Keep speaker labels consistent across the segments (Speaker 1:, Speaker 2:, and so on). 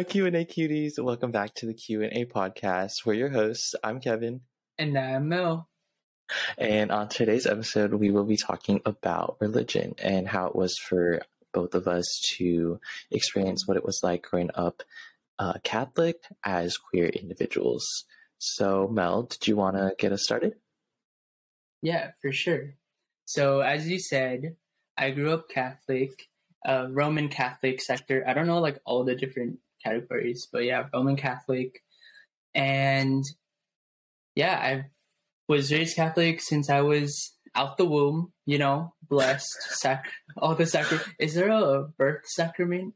Speaker 1: Hi Q&A cuties, welcome back to the Q&A podcast. We're your hosts. I'm Kevin.
Speaker 2: And I'm Mel.
Speaker 1: And on today's episode, we will be talking about religion and how it was for both of us to experience what it was like growing up uh, Catholic as queer individuals. So, Mel, did you want to get us started?
Speaker 2: Yeah, for sure. So, as you said, I grew up Catholic, uh, Roman Catholic sector. I don't know like all the different categories, but yeah, Roman Catholic. And yeah, I was raised Catholic since I was out the womb, you know, blessed, sac- all the sacrament. Is there a birth sacrament?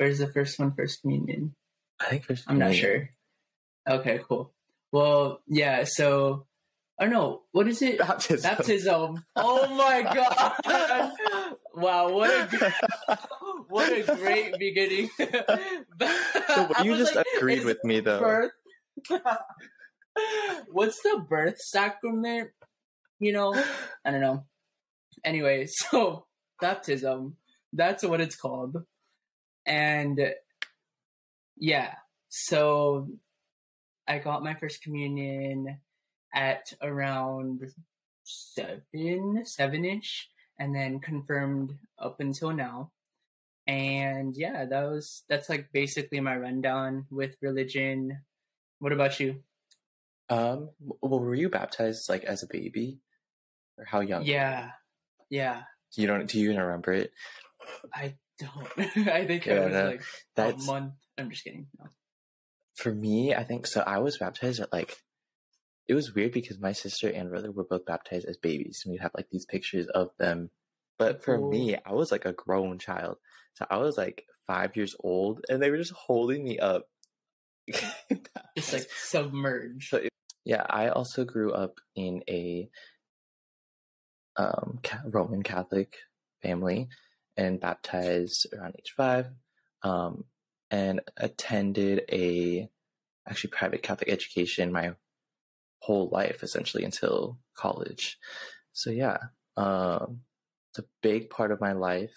Speaker 2: Or is the first one first communion?
Speaker 1: I think first
Speaker 2: I'm not sure. Okay, cool. Well, yeah, so oh, I don't know. What is it?
Speaker 1: Baptism.
Speaker 2: Baptism. Oh my god! wow, what a what a great beginning.
Speaker 1: so you just like, agreed with me though.
Speaker 2: Birth? What's the birth sacrament? You know, I don't know. Anyway, so baptism. That's what it's called. And yeah, so I got my first communion at around seven, seven ish, and then confirmed up until now. And yeah, that was that's like basically my rundown with religion. What about you?
Speaker 1: Um, well, were you baptized like as a baby, or how young?
Speaker 2: Yeah, yeah.
Speaker 1: You don't? Do you even remember it?
Speaker 2: I don't. I think yeah, I was no, like that's, a month. I'm just kidding. No.
Speaker 1: For me, I think so. I was baptized at like it was weird because my sister and brother were both baptized as babies, and we'd have like these pictures of them. But for me, I was like a grown child, so I was like five years old, and they were just holding me up,
Speaker 2: just like submerged.
Speaker 1: So yeah, I also grew up in a um, Roman Catholic family and baptized around age five, um, and attended a actually private Catholic education my whole life essentially until college. So yeah, um, it's a big part of my life,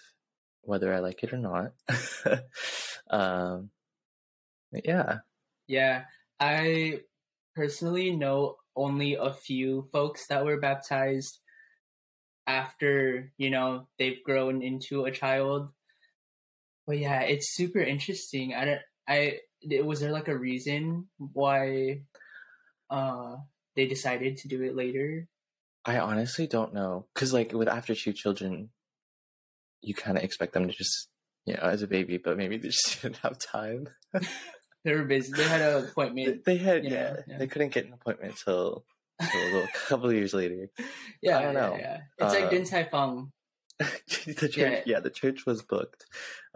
Speaker 1: whether I like it or not. um, yeah.
Speaker 2: Yeah. I personally know only a few folks that were baptized after, you know, they've grown into a child. But yeah, it's super interesting. I don't, I, was there like a reason why, uh, they decided to do it later?
Speaker 1: I honestly don't know. Cause like with after two children, you kind of expect them to just, you know, as a baby, but maybe they just didn't have time.
Speaker 2: they were busy. They had an appointment.
Speaker 1: They had, yeah, yeah, They couldn't get an appointment until, a couple of years later.
Speaker 2: Yeah, I don't know. Yeah, yeah. It's uh, like Din Tai Fung.
Speaker 1: the church, yeah. yeah. the church was booked.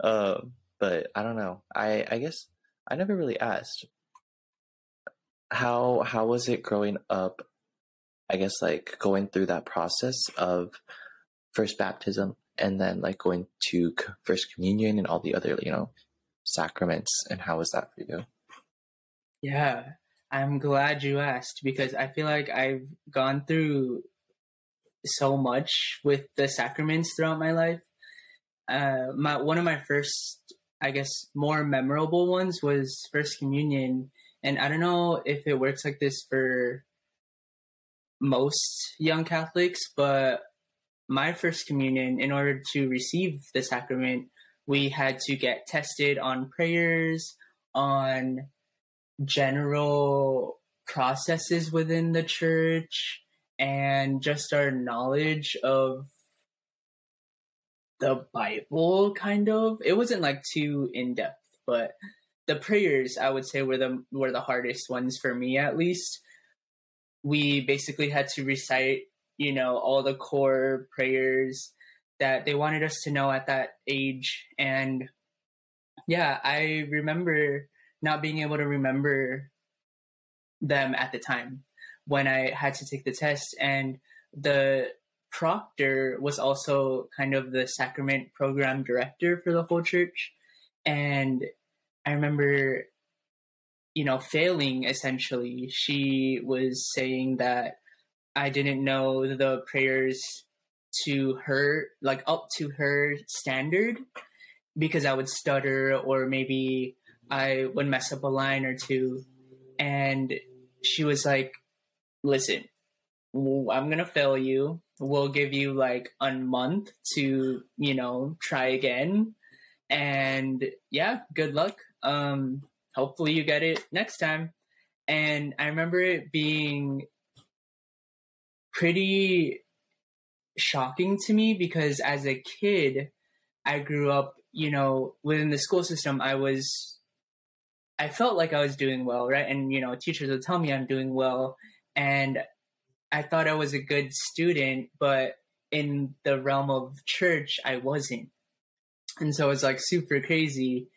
Speaker 1: Um, but I don't know. I, I guess I never really asked how how was it growing up? I guess like going through that process of first baptism and then like going to first communion and all the other you know sacraments and how was that for you?
Speaker 2: Yeah, I'm glad you asked because I feel like I've gone through so much with the sacraments throughout my life. Uh, my one of my first, I guess, more memorable ones was First Communion, and I don't know if it works like this for most young Catholics, but my first communion, in order to receive the sacrament, we had to get tested on prayers, on general processes within the church, and just our knowledge of the Bible, kind of. It wasn't like too in depth, but the prayers I would say were the were the hardest ones for me at least. We basically had to recite, you know, all the core prayers that they wanted us to know at that age. And yeah, I remember not being able to remember them at the time when I had to take the test. And the proctor was also kind of the sacrament program director for the whole church. And I remember, you know, failing essentially. She was saying that I didn't know the prayers to her, like up to her standard, because I would stutter or maybe I would mess up a line or two, and she was like, "Listen, I'm gonna fail you. We'll give you like a month to, you know, try again, and yeah, good luck. Um, hopefully you get it next time." And I remember it being pretty shocking to me because as a kid, I grew up, you know, within the school system, I was, I felt like I was doing well, right? And, you know, teachers would tell me I'm doing well. And I thought I was a good student, but in the realm of church, I wasn't. And so it's like super crazy.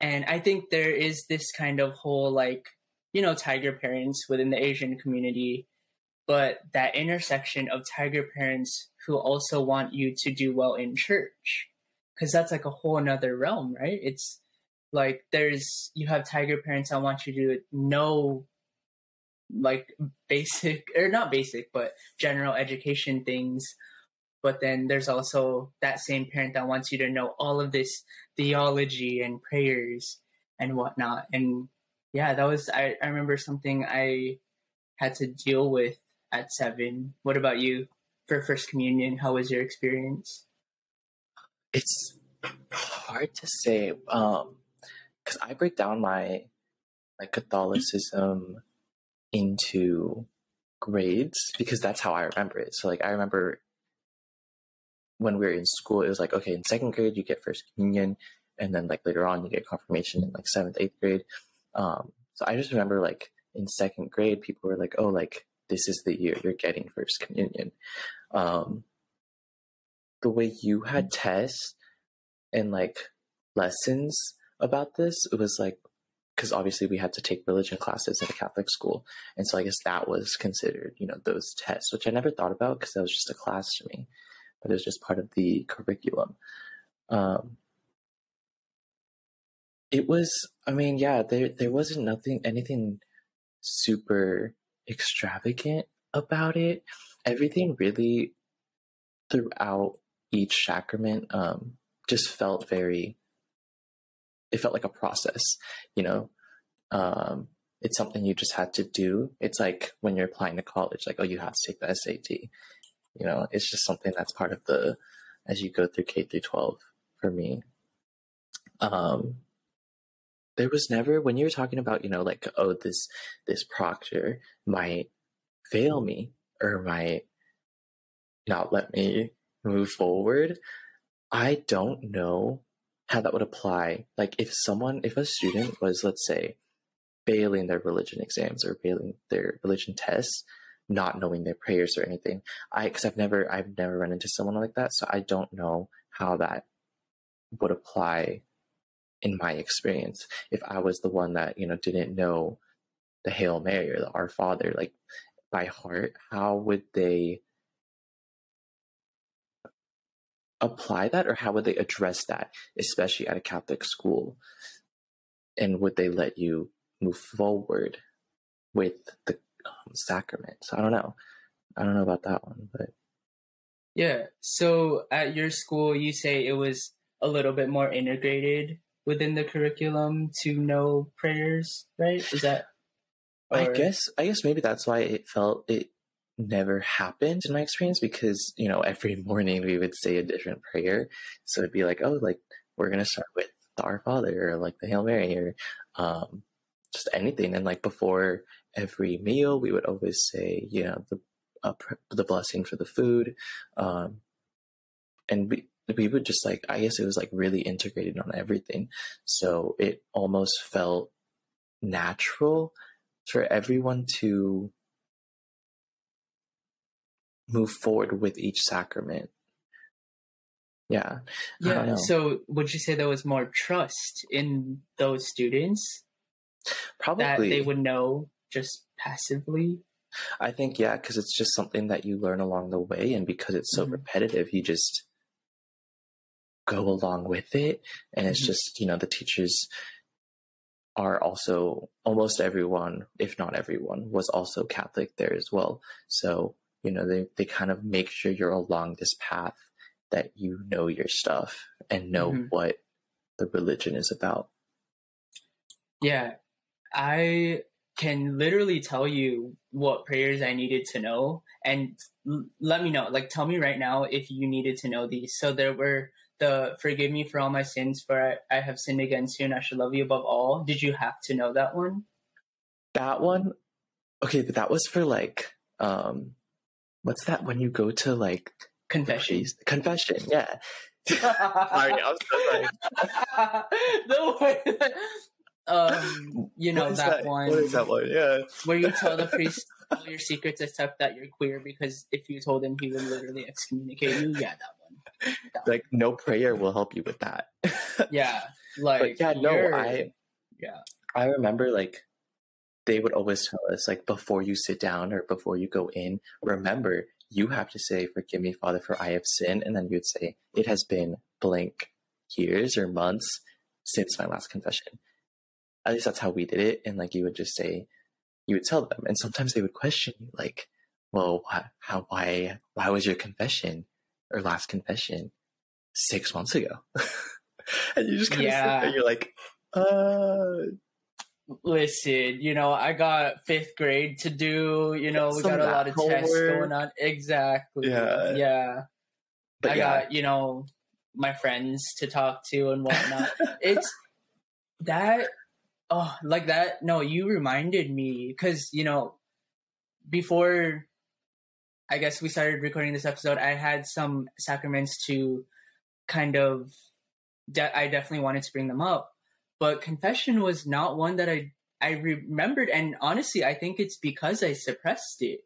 Speaker 2: And I think there is this kind of whole like, you know, tiger parents within the Asian community but that intersection of tiger parents who also want you to do well in church. Because that's like a whole another realm right? It's like there's you have tiger parents that want you to know like basic or not basic but general education things. But then there's also that same parent that wants you to know all of this theology and prayers and whatnot. And yeah that was i, I remember something i had to deal with at seven. What about you for First Communion? How was your experience?
Speaker 1: It's hard to say um because I break down my like Catholicism into grades because that's how I remember it. So like I remember when we were in school, it was like okay, in second grade you get First Communion, and then like later on you get confirmation in like seventh, eighth grade. Um, so I just remember like in second grade, people were like, oh, like this is the year you're getting First Communion. Um, the way you had tests and like lessons about this, it was like, because obviously we had to take religion classes at a Catholic school. And so I guess that was considered, you know, those tests, which I never thought about because that was just a class to me, but it was just part of the curriculum. Um, it was, I mean, yeah, there, there wasn't nothing, anything super extravagant about it. Everything really throughout each sacrament um, just felt very. It felt like a process, you know. Um, it's something you just had to do. It's like when you're applying to college, like oh, you have to take the SAT. You know, it's just something that's part of the as you go through K through twelve for me. Um, there was never when you were talking about you know like oh this this proctor might fail me or might not let me move forward i don't know how that would apply. Like if someone if a student was let's say failing their religion exams or failing their religion tests not knowing their prayers or anything i because i've never i've never run into someone like that so i don't know how that would apply in my experience, if I was the one that, you know, didn't know the Hail Mary or the Our Father, like by heart, how would they apply that or how would they address that, especially at a Catholic school? And would they let you move forward with the um, sacrament? So I don't know. I don't know about that one, but.
Speaker 2: Yeah. So at your school, you say it was a little bit more integrated within the curriculum to know prayers, right? Is that?
Speaker 1: Or... I guess I guess maybe that's why it felt it never happened in my experience because you know every morning we would say a different prayer, so it'd be like oh like we're gonna start with the Our Father or like the Hail Mary or um, just anything, and like before every meal we would always say you know the uh, the blessing for the food, um, and we we would just like I guess it was like really integrated on everything. So it almost felt natural for everyone to move forward with each sacrament. Yeah.
Speaker 2: Yeah. So would you say there was more trust in those students?
Speaker 1: Probably.
Speaker 2: That they would know just passively?
Speaker 1: I think, yeah, because it's just something that you learn along the way. And because it's so mm-hmm. repetitive, you just go along with it. And it's mm-hmm. just, you know, the teachers are also almost everyone, if not everyone, was also Catholic there as well. So, you know, they, they kind of make sure you're along this path that you know your stuff and know mm-hmm. what the religion is about.
Speaker 2: Yeah, I can literally tell you what prayers I needed to know and l- let me know. Like, tell me right now if you needed to know these. So there were the forgive me for all my sins, for I, I have sinned against you and I should love you above all. Did you have to know that one?
Speaker 1: That one, okay, but that was for like, um, what's that when you go to like
Speaker 2: Confession.
Speaker 1: priest- Confession, yeah. Sorry, I'm so sorry.
Speaker 2: the way that- um, you know
Speaker 1: What is
Speaker 2: that, one
Speaker 1: What is that one? Yeah.
Speaker 2: where you tell the priest all your secrets except that you're queer because if you told him he would literally excommunicate you. Yeah, that one.
Speaker 1: Like no prayer will help you with that.
Speaker 2: Yeah, like
Speaker 1: but yeah, no, I
Speaker 2: yeah.
Speaker 1: I remember like they would always tell us like before you sit down or before you go in, remember you have to say, "Forgive me, Father, for I have sinned," and then you would say, "It has been blank years or months since my last confession." At least that's how we did it, and like you would just say, you would tell them, and sometimes they would question you, like, "Well, why, how, why, why was your confession or last confession six months ago?" and you just kind of
Speaker 2: Yeah.
Speaker 1: sit there, you're like, "Uh."
Speaker 2: Listen, you know, I got fifth grade to do. You know, we got a lot of
Speaker 1: math
Speaker 2: tests going on. Exactly.
Speaker 1: Yeah.
Speaker 2: Yeah.
Speaker 1: But
Speaker 2: I
Speaker 1: yeah,
Speaker 2: got, you know, my friends to talk to and whatnot. it's that, oh, like that. No, you reminded me because, you know, before I guess we started recording this episode, I had some sacraments to kind of, de- I definitely wanted to bring them up. But confession was not one that I I remembered, and honestly, I think it's because I suppressed it.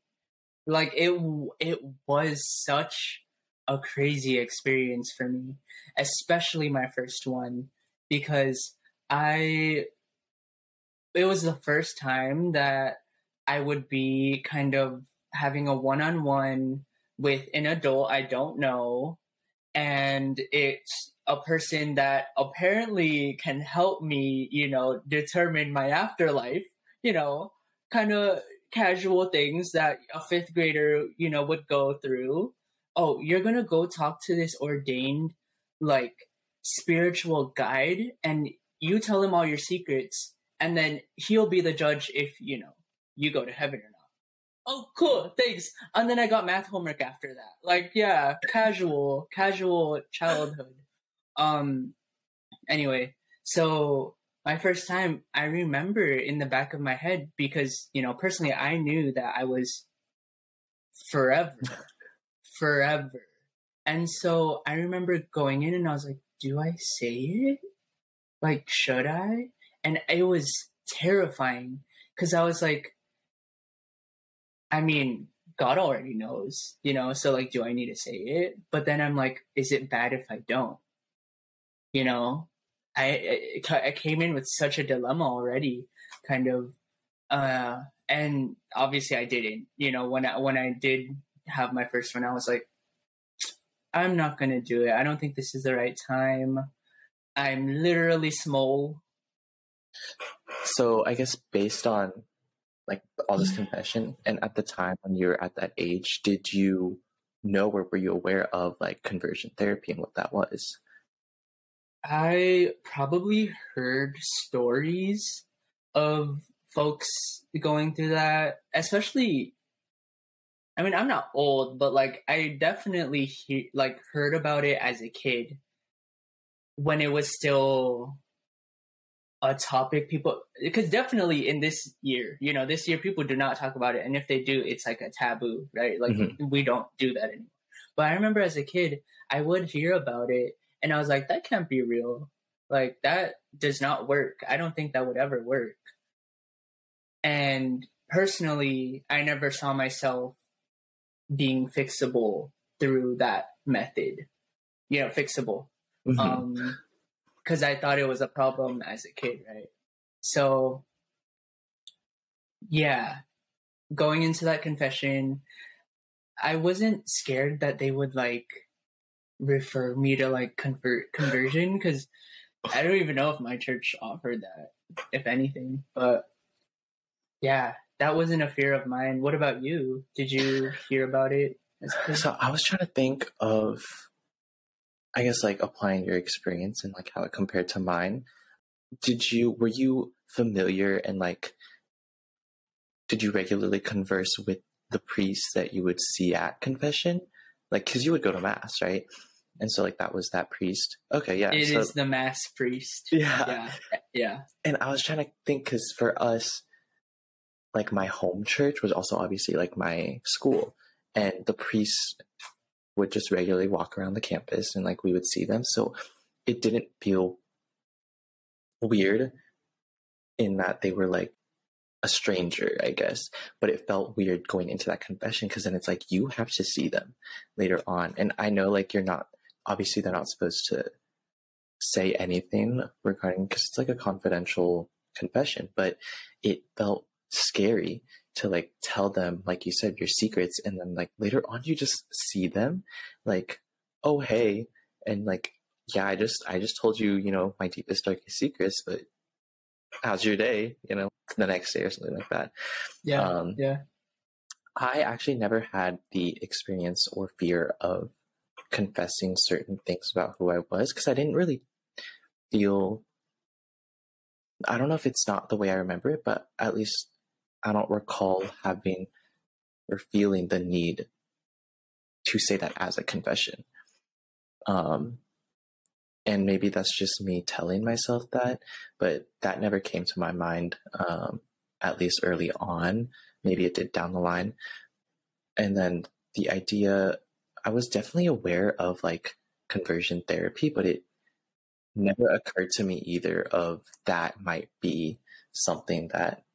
Speaker 2: Like it, it was such a crazy experience for me, especially my first one, because I. It was the first time that I would be kind of having a one-on-one with an adult I don't know, and it's a person that apparently can help me, you know, determine my afterlife, you know, kind of casual things that a fifth grader, you know, would go through. Oh, you're going to go talk to this ordained, like, spiritual guide, and you tell him all your secrets, and then he'll be the judge if, you know, you go to heaven or not. Oh, cool, thanks. And then I got math homework after that. Like, yeah, casual, casual childhood. Um, anyway, so my first time, I remember in the back of my head because, you know, personally, I knew that I was forever, forever. And so I remember going in and I was like, do I say it? Like, should I? And it was terrifying because I was like, I mean, God already knows, you know, so like, do I need to say it? But then I'm like, is it bad if I don't? You know, I, I, I came in with such a dilemma already, kind of, uh, and obviously I didn't, you know, when I, when I did have my first one, I was like, I'm not going to do it. I don't think this is the right time. I'm literally small.
Speaker 1: So I guess based on like all this confession, and at the time when you were at that age, did you know or were you aware of like conversion therapy and what that was?
Speaker 2: I probably heard stories of folks going through that, especially. I mean, I'm not old, but like I definitely he- like heard about it as a kid when it was still a topic people because definitely in this year, you know, this year people do not talk about it, and if they do, it's like a taboo, right? Like we don't do that anymore. But I remember as a kid, I would hear about it, and I was like, that can't be real. Like that does not work. I don't think that would ever work. And personally, I never saw myself being fixable through that method. You know, fixable.
Speaker 1: Mhm.
Speaker 2: Um, because I thought it was a problem as a kid, right? So, yeah, going into that confession, I wasn't scared that they would like refer me to like convert conversion because I don't even know if my church offered that, if anything. But yeah, that wasn't a fear of mine. What about you? Did you hear about it?
Speaker 1: So I was trying to think of, I guess like applying your experience and like how it compared to mine. did you were you familiar and like did you regularly converse with the priests that you would see at confession? Like, because you would go to mass, right? And so, like, that was that priest. Okay, yeah.
Speaker 2: It
Speaker 1: so,
Speaker 2: is the mass priest.
Speaker 1: Yeah.
Speaker 2: Yeah. Yeah.
Speaker 1: And I was trying to think because for us, like, my home church was also obviously like my school, and the priests would just regularly walk around the campus and like we would see them. So it didn't feel weird in that they were like a stranger, I guess. But it felt weird going into that confession because then it's like you have to see them later on. And I know like you're not obviously they're not supposed to say anything regarding because it's like a confidential confession, but it felt scary to like tell them like you said your secrets and then like later on you just see them like oh hey and like yeah i just i just told you you know my deepest darkest secrets but how's your day you know the next day or something like that
Speaker 2: Yeah.
Speaker 1: um
Speaker 2: yeah.
Speaker 1: i actually never had the experience or fear of confessing certain things about who i was because i didn't really feel i don't know if it's not the way i remember it but at least I don't recall having or feeling the need to say that as a confession. Um, and maybe that's just me telling myself that, but that never came to my mind, um, at least early on. Maybe it did down the line. And then the idea, I was definitely aware of like conversion therapy, but it never occurred to me either of that might be something that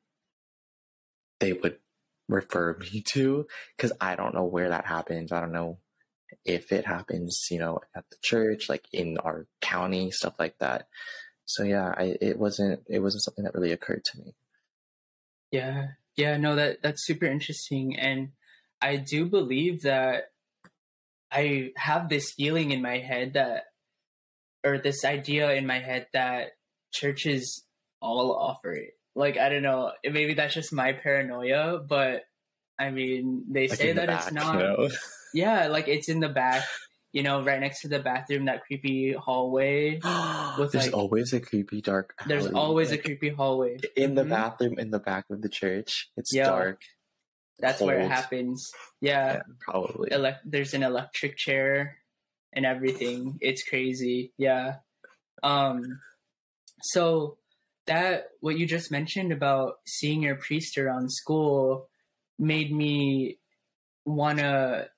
Speaker 1: they would refer me to because I don't know where that happens. I don't know if it happens, you know, at the church, like in our county, stuff like that. So yeah, I, it wasn't it wasn't something that really occurred to me.
Speaker 2: Yeah. Yeah, no, that that's super interesting. And I do believe that I have this feeling in my head that or this idea in my head that churches all offer it. Like I don't know, maybe that's just my paranoia, but I mean, they
Speaker 1: Like
Speaker 2: say that
Speaker 1: back,
Speaker 2: it's not.
Speaker 1: You know?
Speaker 2: Yeah, like it's in the back, you know, right next to the bathroom, that creepy hallway.
Speaker 1: There's
Speaker 2: like-
Speaker 1: always a creepy dark.
Speaker 2: There's
Speaker 1: alley,
Speaker 2: always a creepy hallway.
Speaker 1: in the
Speaker 2: Mhm.
Speaker 1: bathroom in the back of the church. It's
Speaker 2: Yeah.
Speaker 1: dark.
Speaker 2: That's where it happens. Yeah.
Speaker 1: Yeah, probably.
Speaker 2: elec- there's an electric chair and everything. It's crazy. Yeah. Um so that what you just mentioned about seeing your priest around school made me want to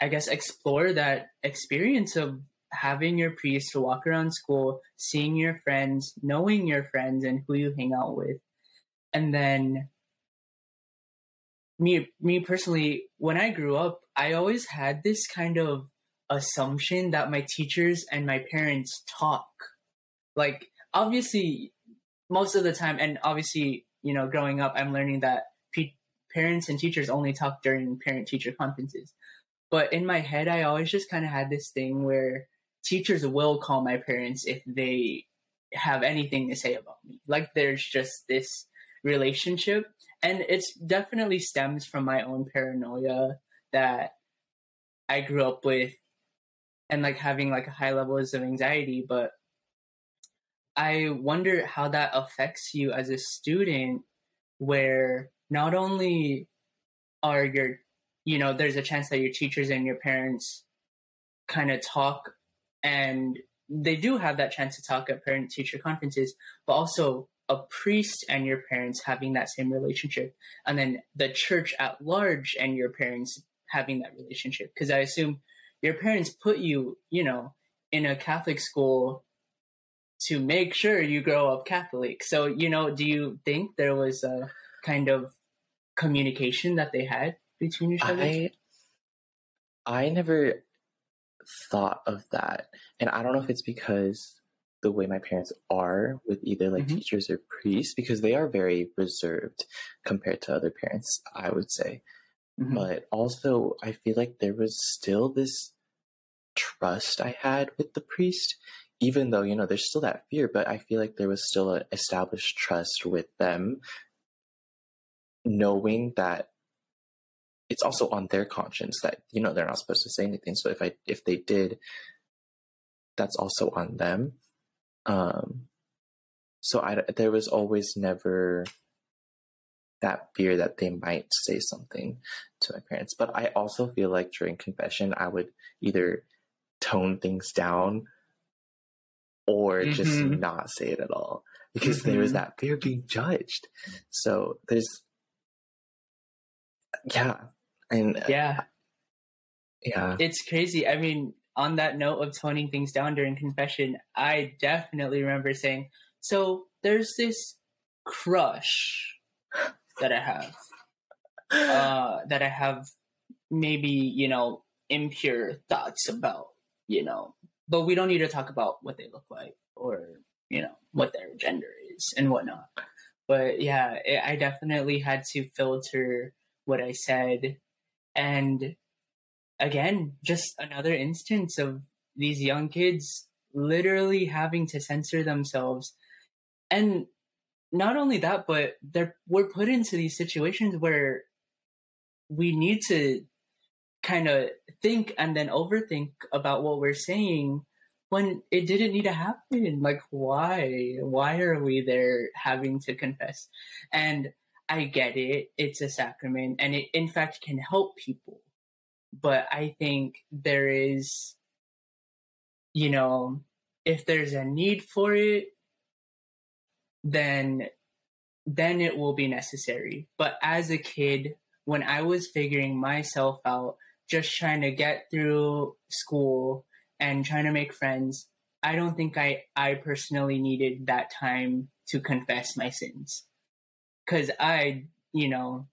Speaker 2: I guess explore that experience of having your priest to walk around school, seeing your friends, knowing your friends and who you hang out with. And then me me personally when i grew up i always had this kind of assumption that my teachers and my parents talk like obviously most of the time and obviously you know growing up i'm learning that parents and teachers only talk during parent teacher conferences. But in my head i always just kind of had this thing where teachers will call my parents if they have anything to say about me. Like there's just this relationship and it's definitely stems from my own paranoia that I grew up with and like having like high levels of anxiety but I wonder how that affects you as a student where not only are your you know there's a chance that your teachers and your parents kind of talk and they do have that chance to talk at parent teacher conferences but also a priest and your parents having that same relationship and then the church at large and your parents having that relationship. Because i assume your parents put you you know in a catholic school to make sure you grow up catholic so you know do you think there was a kind of communication that they had between each other
Speaker 1: I I never thought of that. And I don't know if it's because the way my parents are with either like
Speaker 2: Mhm.
Speaker 1: teachers or priests, because they are very reserved compared to other parents, I would say.
Speaker 2: Mhm.
Speaker 1: But also, I feel like there was still this trust I had with the priest, even though, you know, there's still that fear, but I feel like there was still an established trust with them, knowing that it's also on their conscience that, you know, they're not supposed to say anything. So if I, if they did, that's also on them. Um, so I there was always never that fear that they might say something to my parents. But I also feel like during confession, I would either tone things down or mm-hmm. just not say it at all because mm-hmm. there was that fear of being judged. So there's, yeah. And
Speaker 2: yeah.
Speaker 1: Yeah.
Speaker 2: It's crazy. I mean, on that note of toning things down during confession, I definitely remember saying, so there's this crush that I have, uh, that I have maybe, you know, impure thoughts about, you know, but we don't need to talk about what they look like or, you know, what their gender is and whatnot. But yeah, it, I definitely had to filter what I said. And again, just another instance of these young kids literally having to censor themselves. And not only that, but they're we're put into these situations where we need to kind of think and then overthink about what we're saying when it didn't need to happen. Like, why? Why are we there having to confess? And I get it. It's a sacrament and it, in fact, can help people. But I think there is, you know, if there's a need for it, then then it will be necessary. But as a kid, when I was figuring myself out, just trying to get through school and trying to make friends, I don't think I, I personally needed that time to confess my sins. Cause I, you know,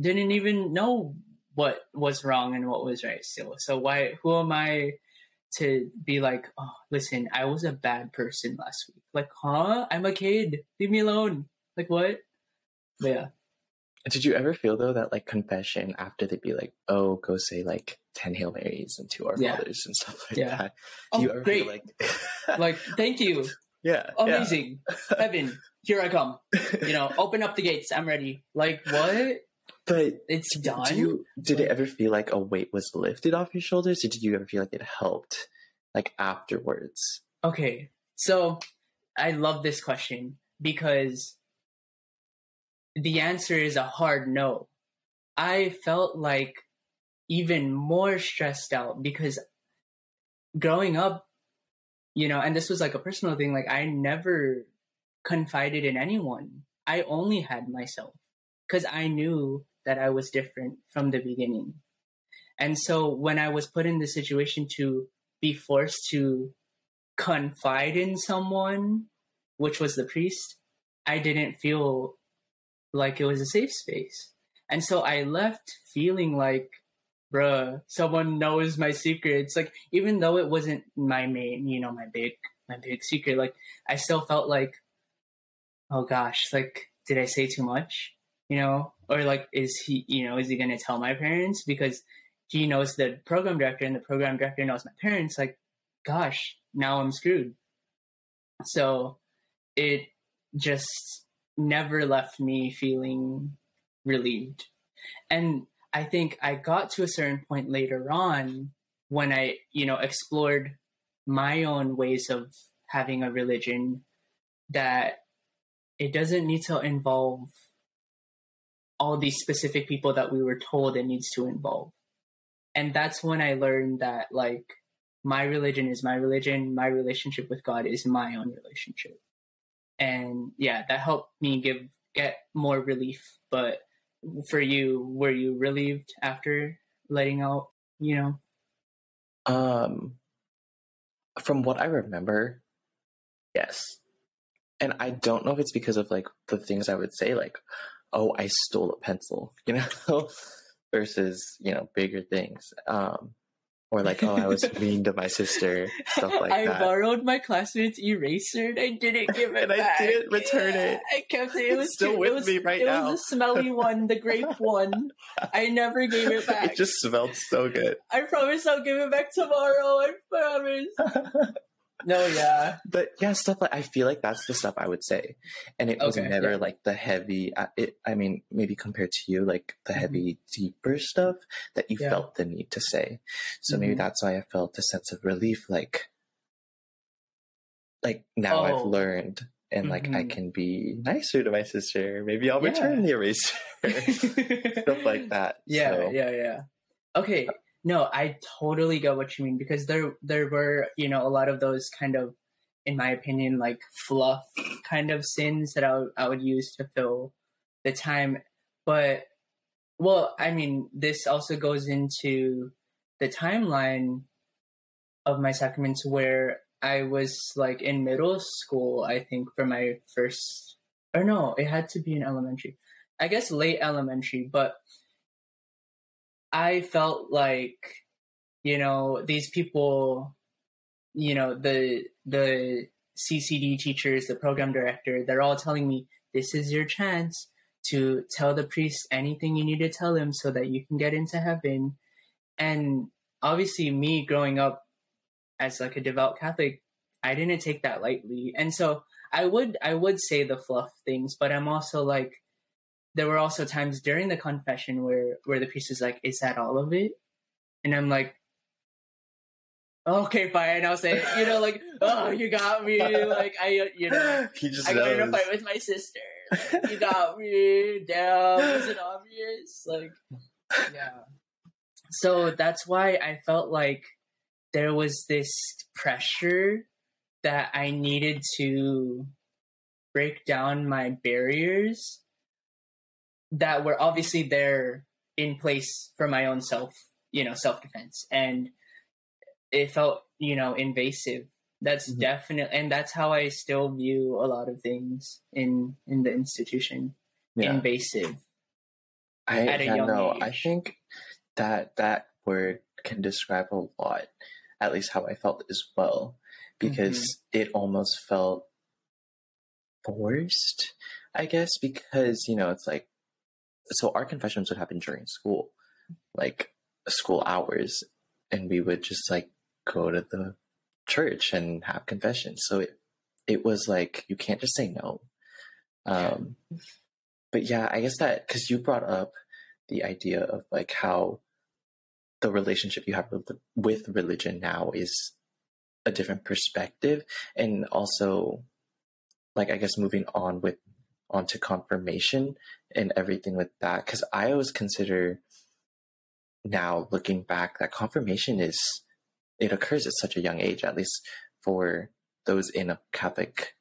Speaker 2: didn't even know what was wrong and what was right still. So why, who am I to be like, oh, listen, I was a bad person last week. Like, huh? I'm a kid. Leave me alone. Like, what? But yeah.
Speaker 1: Did you ever feel though that like confession after they'd be like, oh, go say like ten Hail Marys and two our yeah. fathers and stuff like yeah. that?
Speaker 2: Do oh, you ever great. like like thank you.
Speaker 1: Yeah.
Speaker 2: Amazing. Yeah. Heaven, here I come. You know, open up the gates. I'm ready. Like what?
Speaker 1: But
Speaker 2: it's done.
Speaker 1: You, did like, it ever feel like a weight was lifted off your shoulders? Or did you ever feel like it helped like afterwards?
Speaker 2: Okay. So I love this question because the answer is a hard no. I felt like even more stressed out because growing up, you know, and this was like a personal thing, like I never confided in anyone. I only had myself because I knew that I was different from the beginning. And so when I was put in the situation to be forced to confide in someone, which was the priest, I didn't feel like it was a safe space. And so I left feeling like, bruh, someone knows my secrets. Like, even though it wasn't my main, you know, my big, my big secret, like, I still felt like, oh gosh, like, did I say too much? You know, or like, is he, you know, is he going to tell my parents? Because he knows the program director and the program director knows my parents. Like, gosh, now I'm screwed. So it just never left me feeling relieved. And I think I got to a certain point later on when I, you know, explored my own ways of having a religion that it doesn't need to involve all these specific people that we were told it needs to involve. And that's when I learned that like my religion is my religion, my relationship with God is my own relationship and yeah, that helped me give get more relief. But for you, were you relieved after letting out? You know,
Speaker 1: um, from what I remember, yes. And I don't know if it's because of like the things I would say, like, "Oh, I stole a pencil," you know, versus you know bigger things. Um, or like, oh, I was mean to my sister, stuff like
Speaker 2: I
Speaker 1: that.
Speaker 2: I borrowed my classmate's eraser and I didn't give it and back.
Speaker 1: I didn't return it.
Speaker 2: I kept it. It was
Speaker 1: still with
Speaker 2: it was,
Speaker 1: me right
Speaker 2: it
Speaker 1: now.
Speaker 2: It was the smelly one, the grape one. I never gave it back.
Speaker 1: It just smelled so good.
Speaker 2: I promise I'll give it back tomorrow. I promise. No, yeah.
Speaker 1: But yeah, stuff like I feel like that's the stuff I would say, and it was okay, never yeah. like the heavy. Uh, it, I mean, maybe compared to you, like the mm-hmm. heavy, mm-hmm. deeper stuff that you yeah. felt the need to say. So mm-hmm. maybe that's why I felt a sense of relief. Like, like now oh. I've learned and like I
Speaker 2: Mhm.
Speaker 1: can be nicer to my sister. Maybe I'll
Speaker 2: Yeah.
Speaker 1: return the eraser. Stuff like that.
Speaker 2: Yeah,
Speaker 1: So,
Speaker 2: yeah, yeah. Okay, no, I totally get what you mean because there there were you know a lot of those kind of, in my opinion, like fluff kind of sins that I I would use to fill the time. But well, I mean, this also goes into the timeline of my sacraments where I was like in middle school, I think, for my first or no, it had to be in elementary. I guess late elementary, but I felt like, you know, these people, you know, the the CCD teachers, the program director, they're all telling me this is your chance to tell the priest anything you need to tell him so that you can get into heaven. And obviously me growing up as like a devout Catholic, I didn't take that lightly. And so I would I would say the fluff things, but I'm also like there were also times during the confession where where the priest is like, "Is that all of it?" And I'm like, "Okay, fine." I'll say, you know, like, "Oh, you got me." Like I, you know,
Speaker 1: he just
Speaker 2: I got in a fight with my sister. Like, you got me. Damn, is it obvious? Like, yeah. So that's why I felt like there was this pressure that I needed to break down my barriers that were obviously there in place for my own self, you know, self defense. And it felt, you know, invasive. That's
Speaker 1: Mhm.
Speaker 2: definitely, and that's how I still view a lot of things in in the institution.
Speaker 1: Yeah.
Speaker 2: Invasive.
Speaker 1: I
Speaker 2: at a
Speaker 1: yeah,
Speaker 2: young
Speaker 1: no, I think that that word can describe a lot, at least how I felt as well, because
Speaker 2: Mm-hmm.
Speaker 1: it almost felt forced, I guess, because you know it's like so our confessions would happen during school, like school hours, and we would just like go to the church and have confessions. So it it was like you can't just say no. Um, but yeah, I guess that because you brought up the idea of like how the relationship you have with, with religion now is a different perspective, and also like I guess moving on with onto confirmation and everything with that because I always consider now looking back that confirmation is it occurs at such a young age at least for those in a Catholic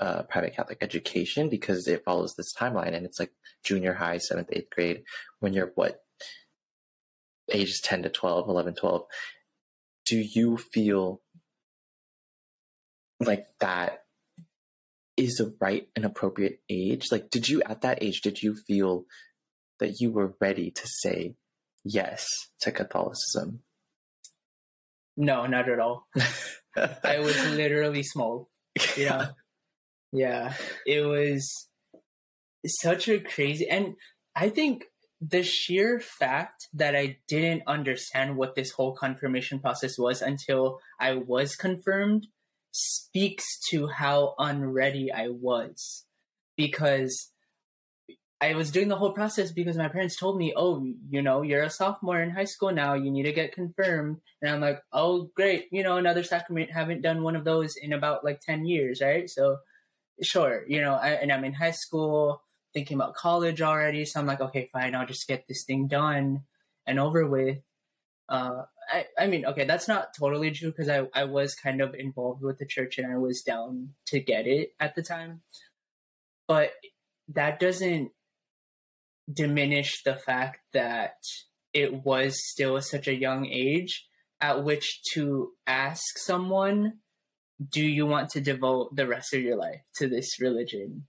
Speaker 1: uh, private Catholic education because it follows this timeline and it's like junior high, seventh, eighth grade when you're what ages 10 to 12, 11, 12. Do you feel like that is the right and appropriate age? Like, did you at that age, did you feel that you were ready to say yes to Catholicism?
Speaker 2: No, not at all. I was literally small. Yeah. Yeah. It was such a crazy and I think the sheer fact that I didn't understand what this whole confirmation process was until I was confirmed speaks to how unready I was. Because I was doing the whole process because my parents told me, oh, you know, you're a sophomore in high school now, you need to get confirmed. And I'm like, oh, great, you know, another sacrament, haven't done one of those in about like 10 years, right? So, sure, you know, I, and I'm in high school thinking about college already. So I'm like, okay, fine, I'll just get this thing done and over with. Uh, I, I mean, okay, that's not totally true because I, I was kind of involved with the church and I was down to get it at the time. But that doesn't diminish the fact that it was still such a young age at which to ask someone, do you want to devote the rest of your life to this religion?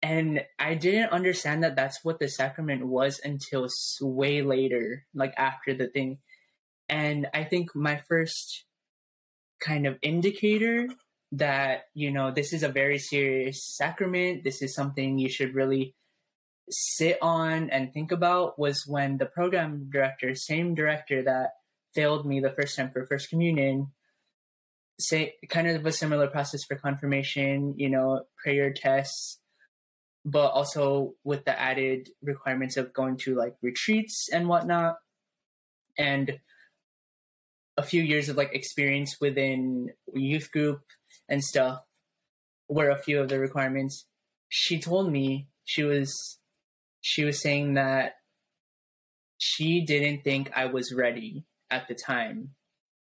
Speaker 2: And I didn't understand that that's what the sacrament was until way later, like after the thing. And I think my first kind of indicator that, you know, this is a very serious sacrament, this is something you should really sit on and think about was when the program director, same director that failed me the first time for First Communion, say kind of a similar process for confirmation, you know, prayer tests, but also with the added requirements of going to like retreats and whatnot. And a few years of like experience within youth group and stuff were a few of the requirements. She told me she was she was saying that she didn't think I was ready at the time.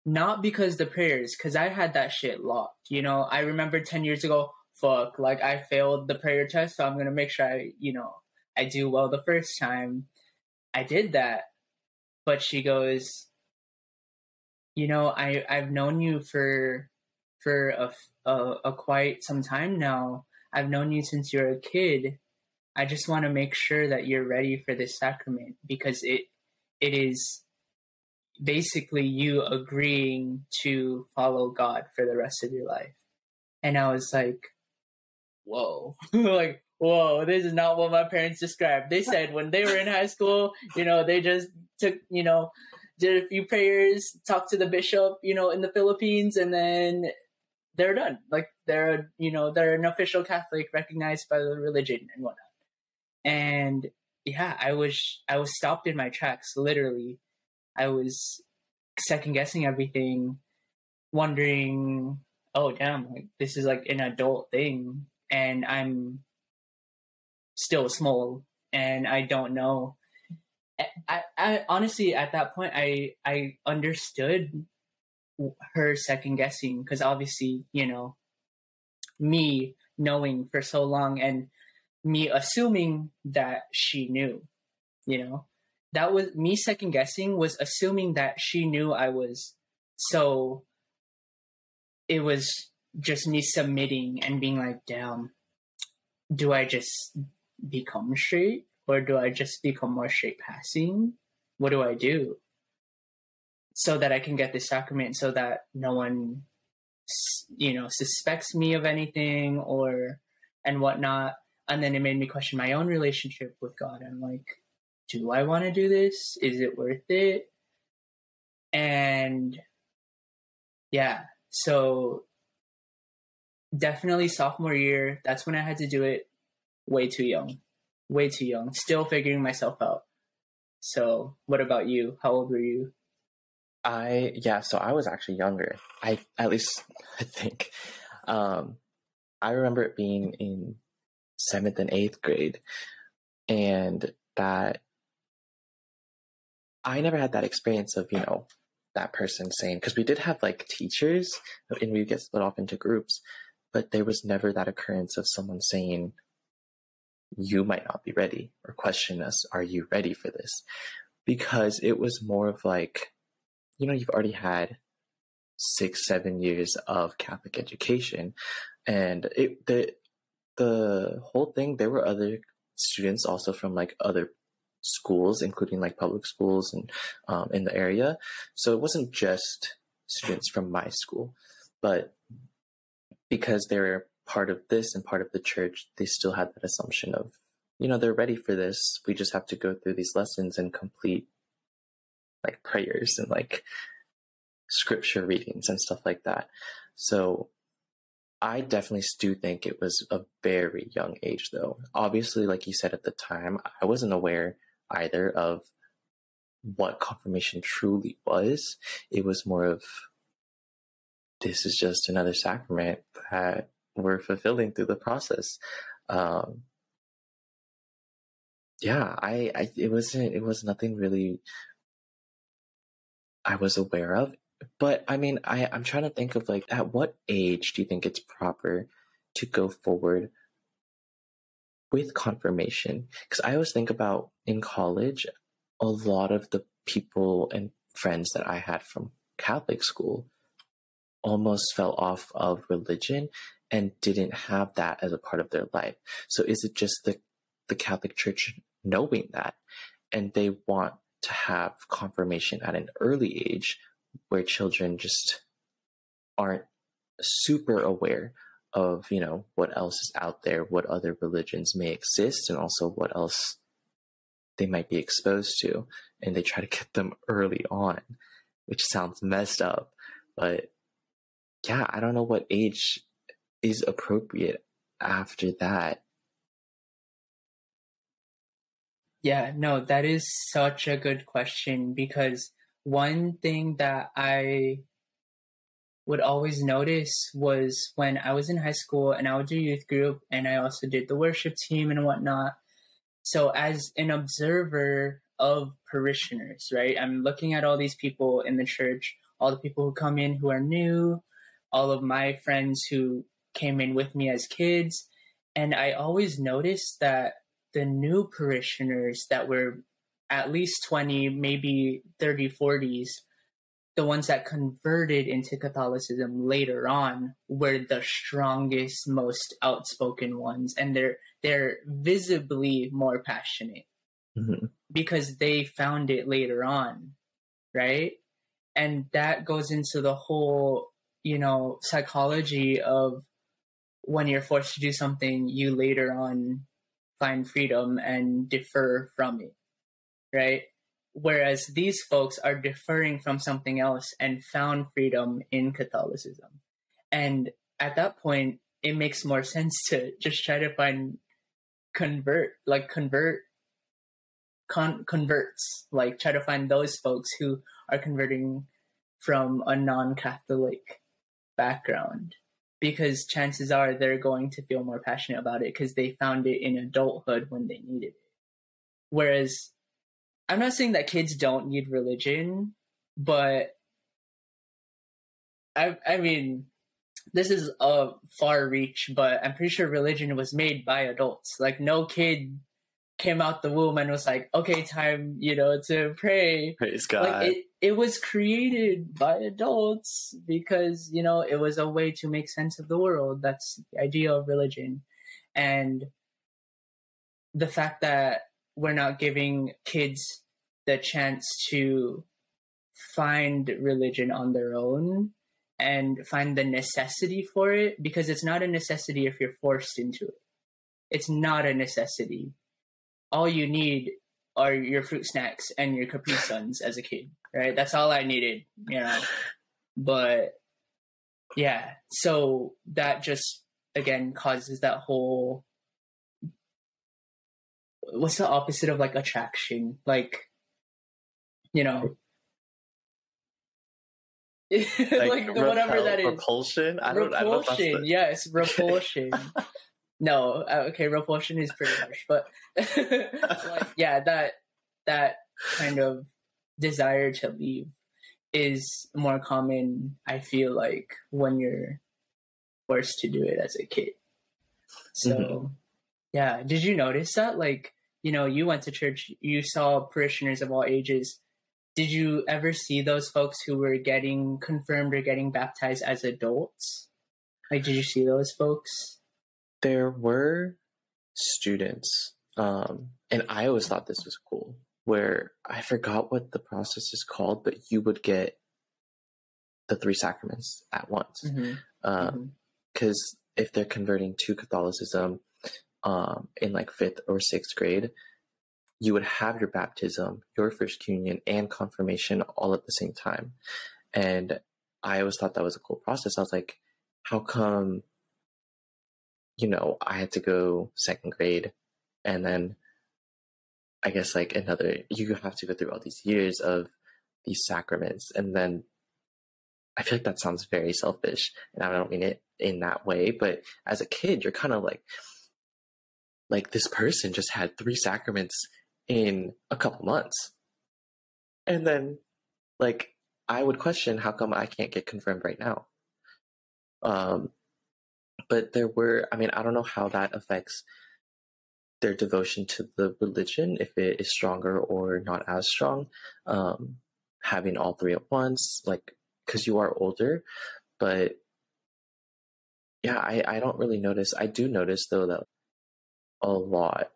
Speaker 2: Not because the prayers, because I had that shit locked. You know, I remember 10 years ago, fuck, like I failed the prayer test, so I'm going to make sure I, you know, I do well the first time. I did that. But she goes, you know, I, I've known you for, for a, a, a quite some time now. I've known you since you're a kid. I just want to make sure that you're ready for this sacrament because it it is basically you agreeing to follow God for the rest of your life. And I was like, whoa, like, whoa, this is not what my parents described. They said when they were in high school, you know, they just took, you know, did a few prayers, talked to the bishop, you know, in the Philippines, and then they're done. Like they're, you know, they're an official Catholic recognized by the religion and whatnot. And yeah, I was I was stopped in my tracks, literally. I was second guessing everything, wondering, oh damn, like this is like an adult thing and I'm still small and I don't know. I, I honestly at that point I I understood her second guessing because obviously you know me knowing for so long and me assuming that she knew, you know, that was me second guessing was assuming that she knew I was. So it was just me submitting and being like, damn, do I just become straight or do I just become more straight passing? What do I do? So that I can get this sacrament so that no one, you know, suspects me of anything or and whatnot and then it made me question my own relationship with God. I'm like, do I want to do this? Is it worth it? And yeah, so definitely sophomore year, that's when I had to do it way too young. Way too young. Still figuring myself out. So, what about you? How old were you?
Speaker 1: I yeah, so I was actually younger. I at least I think. Um I remember it being in seventh and eighth grade. And that I never had that experience of, you know, that person saying, because we did have like teachers and we get split off into groups, but there was never that occurrence of someone saying, you might not be ready or question us, are you ready for this? Because it was more of like, you know, you've already had six, seven years of Catholic education. And it, the, the whole thing, there were other students also from like other schools, including like public schools and um, in the area. So it wasn't just students from my school, but because they're part of this and part of the church, they still had that assumption of, you know, they're ready for this. We just have to go through these lessons and complete like prayers and like scripture readings and stuff like that. So I definitely do think it was a very young age, though. Obviously, like you said at the time, I wasn't aware either of what confirmation truly was. It was more of this is just another sacrament that we're fulfilling through the process. Um, yeah, I, I, it wasn't, it was nothing really I was aware of. But I mean, I, I'm trying to think of like, at what age do you think it's proper to go forward with confirmation? Because I always think about in college, a lot of the people and friends that I had from Catholic school almost fell off of religion and didn't have that as a part of their life. So is it just the the Catholic Church knowing that and they want to have confirmation at an early age where children just aren't super aware of you know what else is out there what other religions may exist and also what else they might be exposed to and they try to get them early on which sounds messed up but yeah i don't know what age is appropriate after that
Speaker 2: yeah no that is such a good question because one thing that I would always notice was when I was in high school and I would do youth group and I also did the worship team and whatnot. So as an observer of parishioners, right? I'm looking at all these people in the church, all the people who come in who are new, all of my friends who came in with me as kids. And I always noticed that the new parishioners that were at least 20, maybe 30, 40s, the ones that converted into Catholicism later on were the strongest, most outspoken ones, and they're they're visibly more passionate mm-hmm. because they found it later on, right? And that goes into the whole, you know, psychology of when you're forced to do something, you later on find freedom and defer from it, right? Whereas these folks are deferring from something else and found freedom in Catholicism. And at that point, it makes more sense to just try to find convert, like convert, con- converts, like try to find those folks who are converting from a non Catholic background. Because chances are they're going to feel more passionate about it because they found it in adulthood when they needed it. Whereas I'm not saying that kids don't need religion, but I I mean this is a far reach, but I'm pretty sure religion was made by adults. Like no kid came out the womb and was like, okay, time, you know, to pray.
Speaker 1: Praise God.
Speaker 2: Like it, it was created by adults because, you know, it was a way to make sense of the world. That's the idea of religion. And the fact that we're not giving kids the chance to find religion on their own and find the necessity for it because it's not a necessity if you're forced into it. It's not a necessity. All you need are your fruit snacks and your Capri Suns as a kid, right? That's all I needed, you know. But yeah, so that just again causes that whole what's the opposite of like attraction? Like you know.
Speaker 1: like, like repel, whatever that uh, is. Repulsion?
Speaker 2: I don't, repulsion, I don't the... yes, repulsion. No, uh, okay, repulsion is pretty harsh, but like, yeah, that that kind of desire to leave is more common. I feel like when you're forced to do it as a kid. So, mm-hmm. yeah, did you notice that? Like, you know, you went to church, you saw parishioners of all ages did you ever see those folks who were getting confirmed or getting baptized as adults? Like, did you see those folks?
Speaker 1: There were students, um, and I always thought this was cool. Where I forgot what the process is called, but you would get the three sacraments at once. Because mm-hmm. um, mm-hmm. if they're converting to Catholicism um, in like fifth or sixth grade, you would have your baptism, your first communion, and confirmation all at the same time. And I always thought that was a cool process. I was like, how come, you know, I had to go second grade and then I guess like another, you have to go through all these years of these sacraments. And then I feel like that sounds very selfish. And I don't mean it in that way, but as a kid, you're kind of like, like this person just had three sacraments in a couple months. And then, like, I would question how come I can't get confirmed right now. Um, but there were, I mean, I don't know how that affects their devotion to the religion, if it is stronger or not as strong. Um, having all three at once, like, because you are older. But yeah, I, I don't really notice. I do notice, though, that a lot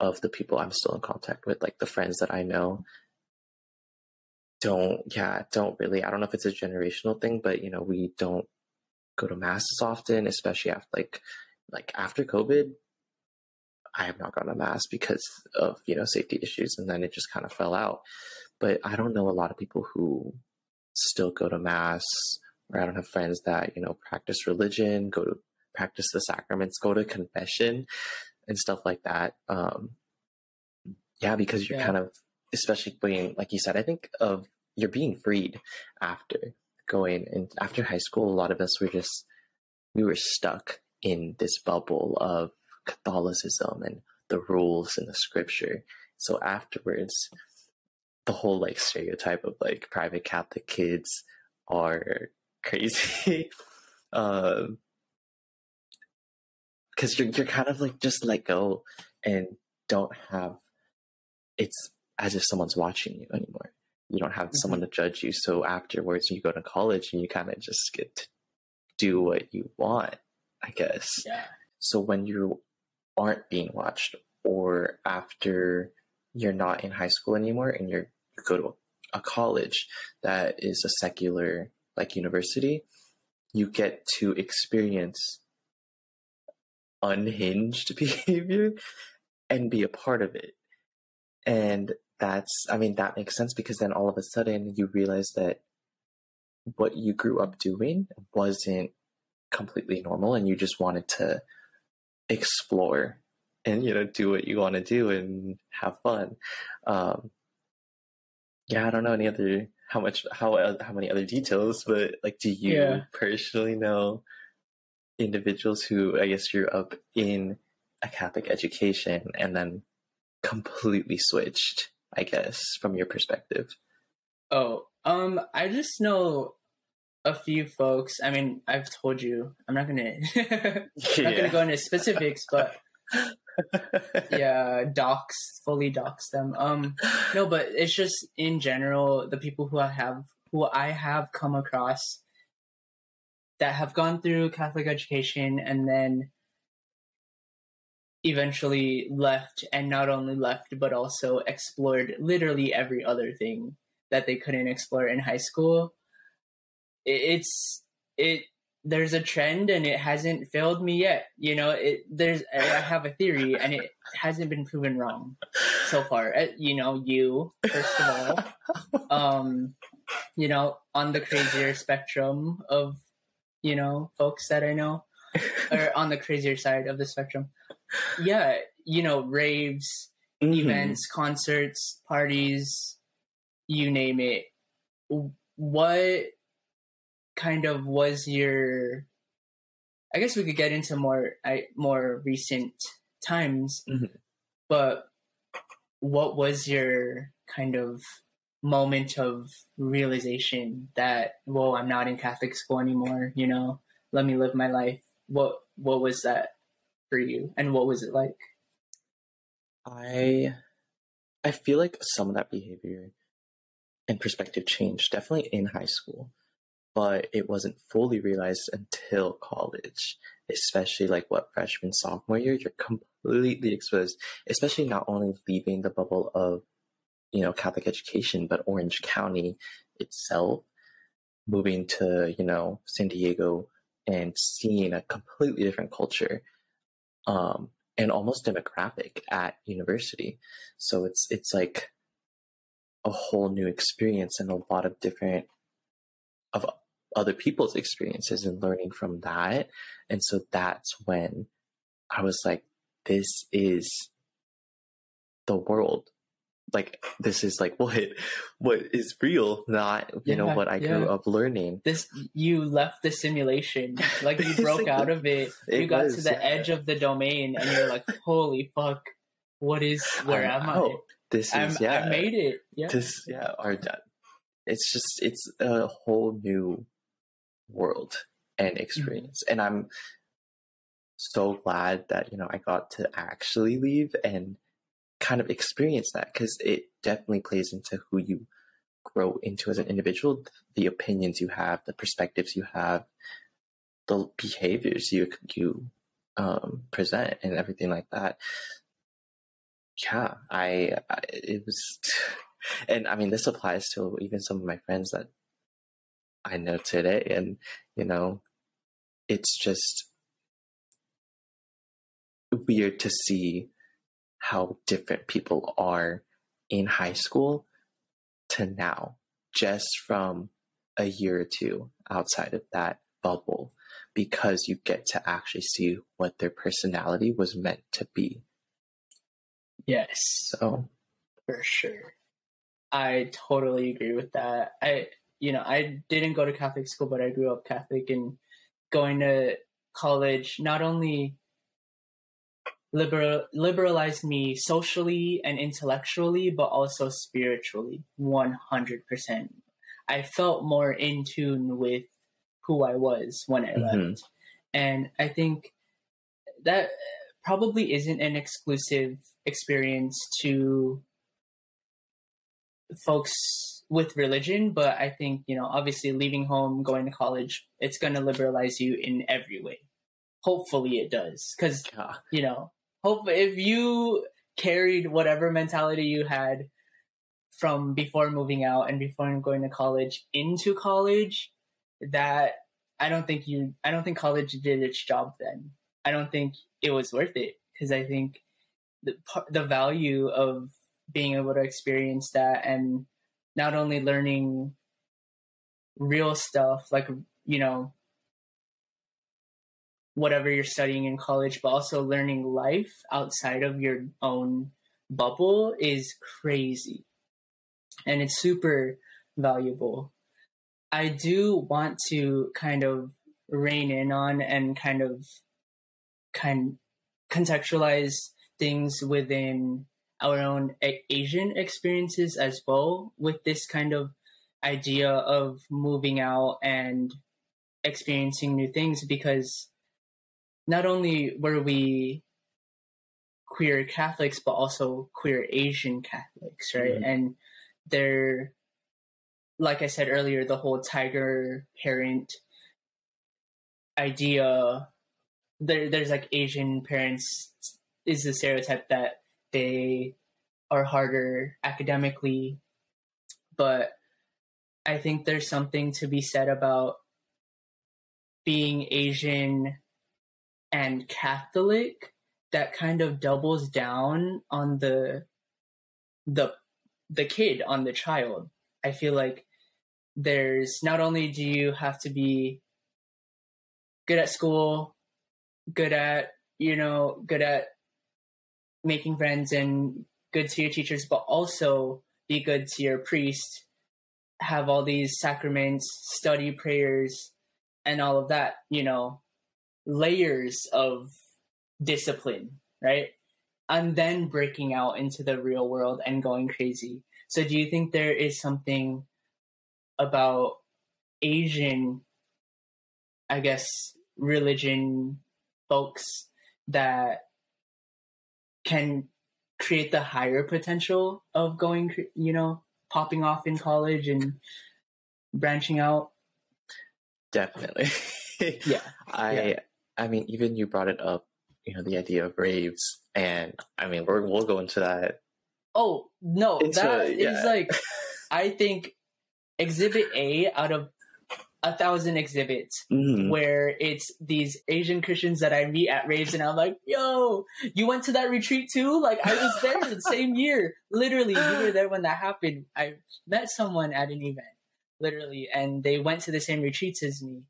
Speaker 1: of the people I'm still in contact with, like the friends that I know, don't, yeah, don't really, I don't know if it's a generational thing, but you know, we don't go to mass as often, especially after like, like after COVID. I have not gone to mass because of, you know, safety issues and then it just kind of fell out. But I don't know a lot of people who still go to mass or I don't have friends that, you know, practice religion, go to practice the sacraments, go to confession and stuff like that. Um, yeah, because you're yeah. kind of, especially being, like you said, I think of you're being freed after going and after high school, a lot of us were just we were stuck in this bubble of Catholicism and the rules and the scripture. So afterwards, the whole like stereotype of like private Catholic kids are crazy. um, because you're you're kind of like just let go and don't have it's as if someone's watching you anymore. You don't have mm-hmm. someone to judge you. So afterwards, you go to college and you kind of just get to do what you want, I guess.
Speaker 2: Yeah.
Speaker 1: So when you aren't being watched, or after you're not in high school anymore and you're you go to a college that is a secular like university, you get to experience unhinged behavior and be a part of it. And that's, I mean, that makes sense because then all of a sudden you realize that what you grew up doing wasn't completely normal and you just wanted to explore and, you know, do what you want to do and have fun. Um, yeah, I don't know any other, how much, how, how many other details, but like, do you yeah. personally know individuals who I guess grew up in a Catholic education and then completely switched, I guess, from your perspective?
Speaker 2: Oh, um, I just know a few folks. I mean, I've told you I'm not gonna I'm not gonna go into specifics, but yeah, docs fully docs them. Um, no, but it's just in general the people who I have who I have come across that have gone through Catholic education and then eventually left and not only left but also explored literally every other thing that they couldn't explore in high school. It's it there's a trend and it hasn't failed me yet you know? It there's i have a theory and it hasn't been proven wrong so far uh, you know you first of all. Um you know on the crazier spectrum of you know, folks that I know are on the crazier side of the spectrum. Yeah, you know, raves, mm-hmm. events, concerts, parties, you name it. What kind of was your I guess we could get into more I, more recent times, mm-hmm. but what was your kind of moment of realization that whoa i'm not in catholic school anymore you know let me live my life what what was that for you? And what was it like?
Speaker 1: I i feel like some of that behavior and perspective changed definitely in high school but it wasn't fully realized until college especially like what freshman sophomore year you're completely exposed especially not only leaving the bubble of you know, Catholic education, but Orange County itself, moving to, you know, San Diego and seeing a completely different culture, um, and almost demographic at university. So it's, it's like a whole new experience and a lot of different, of other people's experiences and learning from that. And so that's when I was like, this is the world like this is like what what is real not you yeah, know what i yeah. grew up learning.
Speaker 2: This you left the simulation. Like you broke out of it, it you got was, to the yeah. edge of the domain and you're like holy fuck what is where I'm, am i? oh,
Speaker 1: this is I'm, yeah.
Speaker 2: i made it.
Speaker 1: Yeah. This yeah our it's just it's a whole new world and mm-hmm. experience. Mm-hmm. and i'm so glad that you know i got to actually leave and kind of experience that because it definitely plays into who you grow into as an individual, the opinions you have, the perspectives you have, the behaviors you you um, present, and everything like that. Yeah, I, I it was, and I mean this applies to even some of my friends that I know today, and you know, it's just weird to see how different people are in high school to now, just from a year or two outside of that bubble, because you get to actually see what their personality was meant to be.
Speaker 2: Yes.
Speaker 1: So,
Speaker 2: for sure. I totally agree with that. I you know, I didn't go to Catholic school, but I grew up Catholic and going to college not only liberal liberalized me socially and intellectually, but also spiritually, one hundred percent. I felt more in tune with who I was when I mm-hmm. left, and I think that probably isn't an exclusive experience to folks with religion, but I think, you know, obviously leaving home, going to college, it's going to liberalize you in every way. Hopefully it does. Cause, yeah. you know, hope if you carried whatever mentality you had from before moving out and before going to college into college, that I don't think you, I don't think college did its job then. I don't think it was worth it because I think the the value of being able to experience that and not only learning real stuff like you know whatever you're studying in college but also learning life outside of your own bubble is crazy. And it's super valuable. I do want to kind of rein in on and kind of kind contextualize things within our own Asian experiences as well with this kind of idea of moving out and experiencing new things because not only were we queer Catholics, but also queer Asian Catholics, right? Mm-hmm. And they're, like I said earlier, the whole tiger parent idea. There, there's like Asian parents is the stereotype that they are harder academically, but I think there's something to be said about being Asian and Catholic that kind of doubles down on the the the kid on the child. I feel like there's not only do you have to be good at school, good at you know, good at making friends and good to your teachers, but also be good to your priest, have all these sacraments, study prayers, and all of that, you know, layers of discipline, right? And then breaking out into the real world and going crazy. So, do you think there is something about Asian, I guess, religion folks that can create the higher potential of going, you know, popping off in college and branching out.
Speaker 1: Definitely.
Speaker 2: yeah.
Speaker 1: I
Speaker 2: yeah.
Speaker 1: I mean, even you brought it up, you know, the idea of raves, and I mean, we will go into that.
Speaker 2: Oh no, into, that yeah. is like, I think Exhibit A out of a thousand exhibits mm-hmm. where it's these Asian Christians that I meet at raves, and I'm like, "Yo, you went to that retreat too? Like, I was there the same year. Literally, you were there when that happened. I met someone at an event, literally, and they went to the same retreats as me.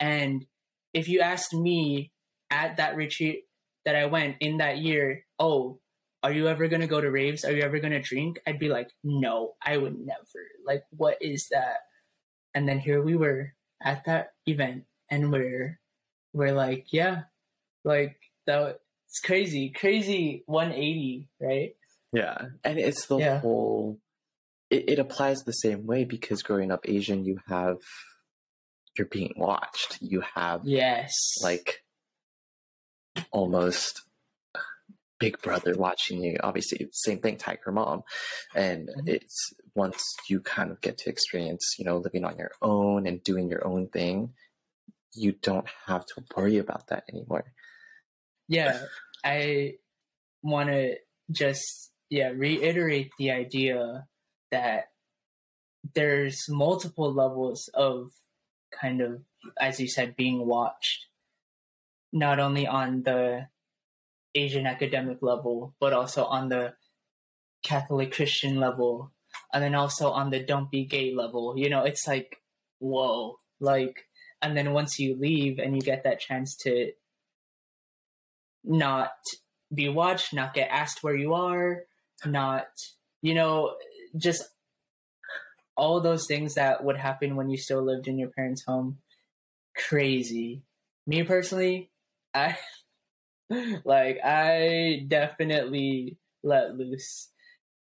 Speaker 2: And if you asked me at that retreat that I went in that year, oh, are you ever gonna go to raves? Are you ever gonna drink? I'd be like, no, I would never. Like, what is that? And then here we were at that event and we're we're like, yeah, like that it's crazy, crazy 180, right?
Speaker 1: Yeah. And it's the yeah. whole it, it applies the same way because growing up Asian you have you're being watched. You have
Speaker 2: yes,
Speaker 1: like almost big brother watching you. Obviously, same thing, Tiger Mom, and mm-hmm. it's once you kind of get to experience, you know, living on your own and doing your own thing, you don't have to worry about that anymore.
Speaker 2: Yeah, I want to just yeah reiterate the idea that there's multiple levels of kind of as you said being watched not only on the asian academic level but also on the catholic christian level and then also on the don't be gay level. You know it's like whoa like and then once you leave and you get that chance to not be watched not get asked where you are not you know just all those things that would happen when you still lived in your parents' home, crazy. Me personally, I like I definitely let loose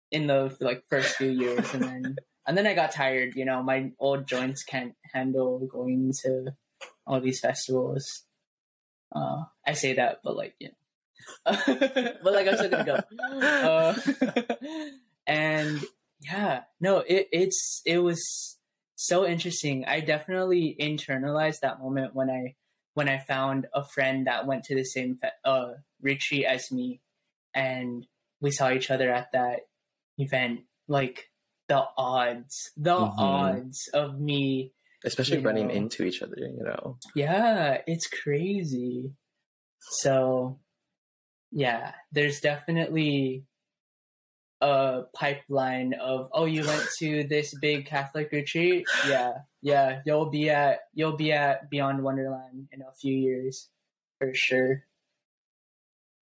Speaker 2: in the like first few years and then and then I got tired, you know, my old joints can't handle going to all these festivals. Uh, I say that, but like, you know, but like I'm still gonna go. Uh, and yeah, no, it, it's, it was so interesting. I definitely internalized that moment when I, when I found a friend that went to the same, uh, retreat as me and we saw each other at that event. Like, the odds, the mm-hmm. odds of me,
Speaker 1: especially running know, into each other, you know.
Speaker 2: Yeah, it's crazy. So, yeah, there's definitely a pipeline of oh you went to this big catholic retreat yeah yeah you'll be at you'll be at beyond wonderland in a few years for sure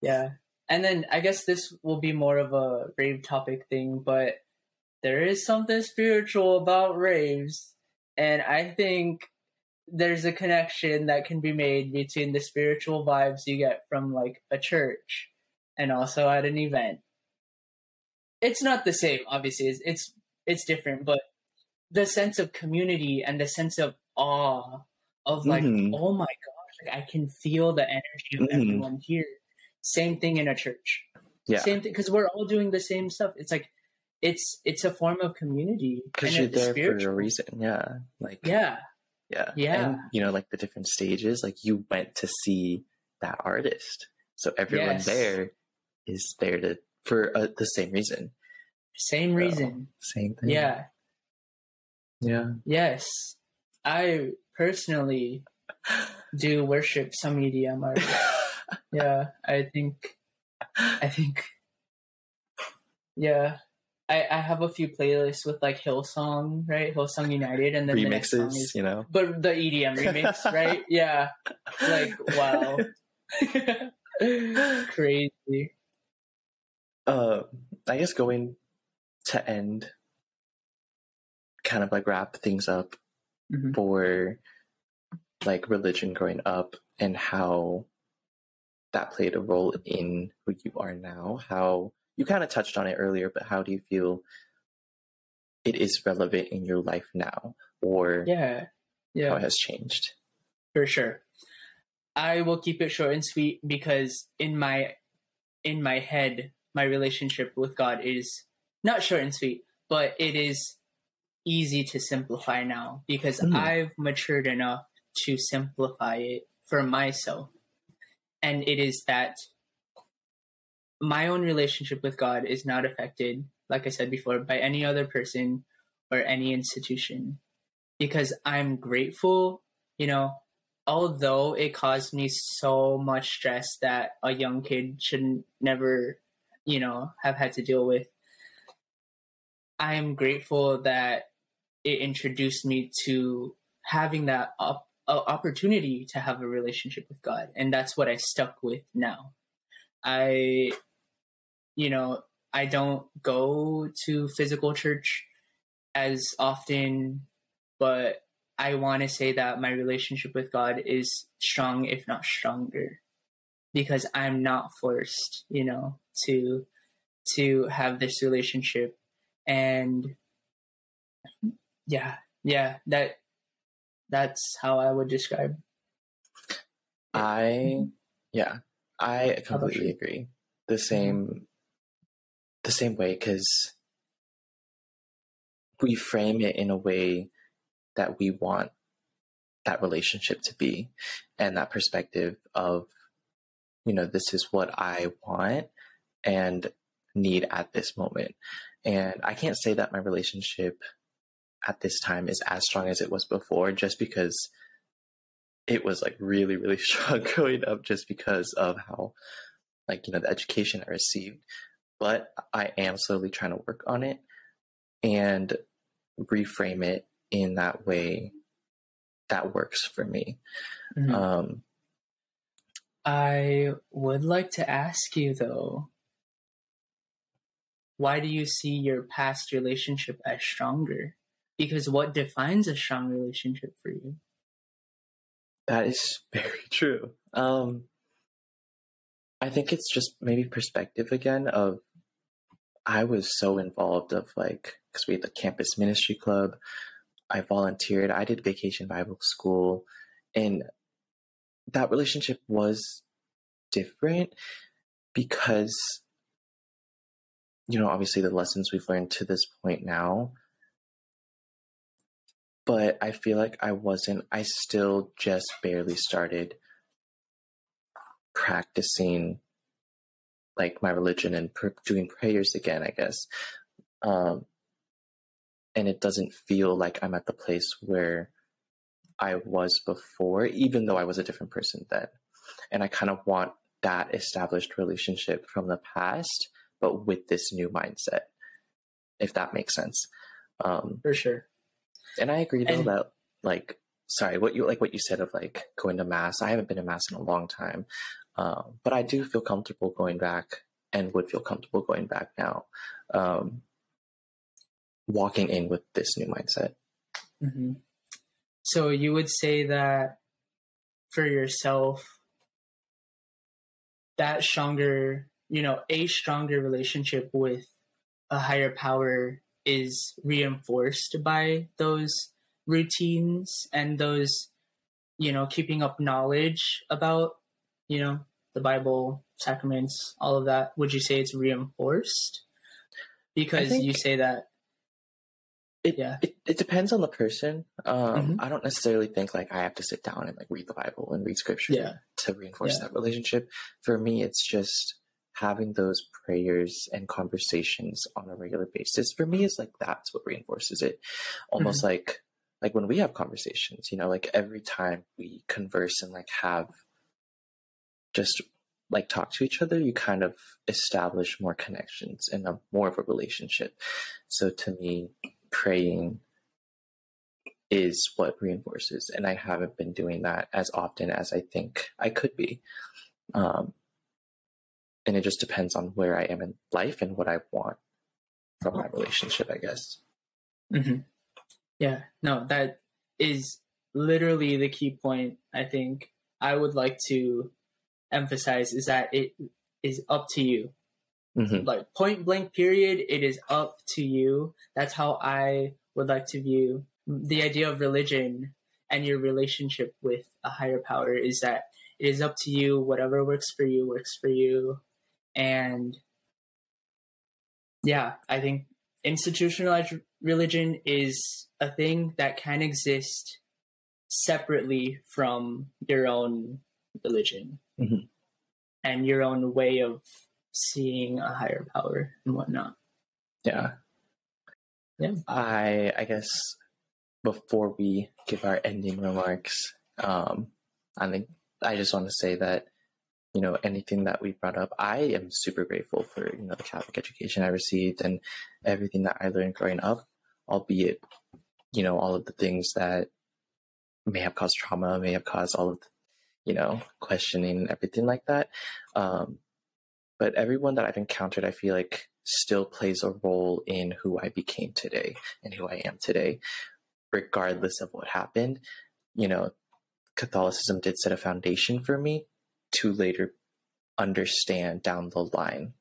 Speaker 2: yeah and then i guess this will be more of a rave topic thing but there is something spiritual about raves. And I think there's a connection that can be made between the spiritual vibes you get from like a church and also at an event. It's not the same, obviously. It's it's, it's different, but the sense of community and the sense of awe of like, mm-hmm. oh my gosh, like I can feel the energy of mm-hmm. everyone here. Same thing in a church. Yeah. Same thing because we're all doing the same stuff. It's like it's it's a form of community
Speaker 1: because you're there spiritual. for a reason yeah like
Speaker 2: yeah
Speaker 1: yeah
Speaker 2: yeah
Speaker 1: and, you know like the different stages like you went to see that artist so everyone yes. there is there to for uh, the same reason.
Speaker 2: Same so, reason.
Speaker 1: same thing.
Speaker 2: Yeah.
Speaker 1: Yeah.
Speaker 2: Yes. I personally do worship some EDM artists. yeah i think i think yeah. I, I have a few playlists with like Hillsong, right? Hillsong United, and then
Speaker 1: remixes,
Speaker 2: the
Speaker 1: is, you know,
Speaker 2: but the EDM remix, right? Yeah, like wow, crazy.
Speaker 1: Uh, I guess going to end, kind of like wrap things up mm-hmm. for like religion growing up and how that played a role in who you are now, how you kind of touched on it earlier, but how do you feel it is relevant in your life now or
Speaker 2: yeah, yeah.
Speaker 1: how it has changed?
Speaker 2: For sure. I will keep it short and sweet because in my in my head, my relationship with God is not short and sweet, but it is easy to simplify now because mm. I've matured enough to simplify it for myself. And it is that my own relationship with God is not affected, like I said before, by any other person or any institution because I'm grateful, you know, although it caused me so much stress that a young kid shouldn't never, you know, have had to deal with. I am grateful that it introduced me to having that op- uh, opportunity to have a relationship with God, and that's what I stuck with now. I you know, I don't go to physical church as often, but I want to say that my relationship with God is strong, if not stronger, because I'm not forced, you know, to to have this relationship, and yeah, yeah, that that's how I would describe.
Speaker 1: I yeah, I completely agree. The mm-hmm. same the same way because we frame it in a way that we want that relationship to be and that perspective of you know this is what i want and need at this moment and i can't say that my relationship at this time is as strong as it was before just because it was like really really strong growing up just because of how like you know the education i received but I am slowly trying to work on it and reframe it in that way that works for me. Mm-hmm. Um,
Speaker 2: I would like to ask you though, why do you see your past relationship as stronger? because what defines a strong relationship for you?
Speaker 1: That is very true. Um, I think it's just maybe perspective again of I was so involved of like because we had the campus ministry club. I volunteered. I did vacation Bible school, and that relationship was different because you know obviously the lessons we've learned to this point now. But i feel like i wasn't i still just barely started practicing like my religion and pr- doing prayers again i guess. Um and it doesn't feel like i'm at the place where i was before even though i was a different person then. And i kind of want that established relationship from the past but with this new mindset if that makes sense
Speaker 2: um for sure
Speaker 1: and i agree though and- that like sorry what you like what you said of like going to mass i haven't been to mass in a long time um, but I do feel comfortable going back and would feel comfortable going back now, um, walking in with this new mindset.
Speaker 2: Mm-hmm. So you would say that for yourself, that stronger, you know, a stronger relationship with a higher power is reinforced by those routines and those, you know, keeping up knowledge about you know, the Bible, sacraments, all of that, would you say it's reinforced? Because you say that
Speaker 1: it, yeah. It, it depends on the person. Um, mm-hmm. I don't necessarily think like I have to sit down and like read the Bible and read scripture yeah. to reinforce yeah. that relationship. For me, it's just having those prayers and conversations on a regular basis. For me, is like that's what reinforces it. Almost mm-hmm. like like when we have conversations, you know, like every time we converse and like have just like talk to each other, you kind of establish more connections and a more of a relationship. So to me, praying is what reinforces, and I haven't been doing that as often as I think I could be. Um, and it just depends on where I am in life and what I want from my relationship, I guess.
Speaker 2: Mm-hmm. Yeah, no, that is literally the key point. I think I would like to emphasize is that it is up to you. Mm-hmm. Like point blank period, it is up to you. That's how I would like to view the idea of religion and your relationship with a higher power is that it is up to you. Whatever works for you works for you. And yeah, I think institutionalized religion is a thing that can exist separately from your own religion mm-hmm. and your own way of seeing a higher power and whatnot.
Speaker 1: Yeah. Yeah. I I guess before we give our ending remarks, um, I think I just want to say that you know anything that we brought up, I am super grateful for you know the Catholic education I received and everything that I learned growing up, albeit you know all of the things that may have caused trauma, may have caused all of the you know, questioning and everything like that. Um, but everyone that I've encountered, I feel like still plays a role in who I became today and who I am today, regardless of what happened. You know, Catholicism did set a foundation for me to later understand down the line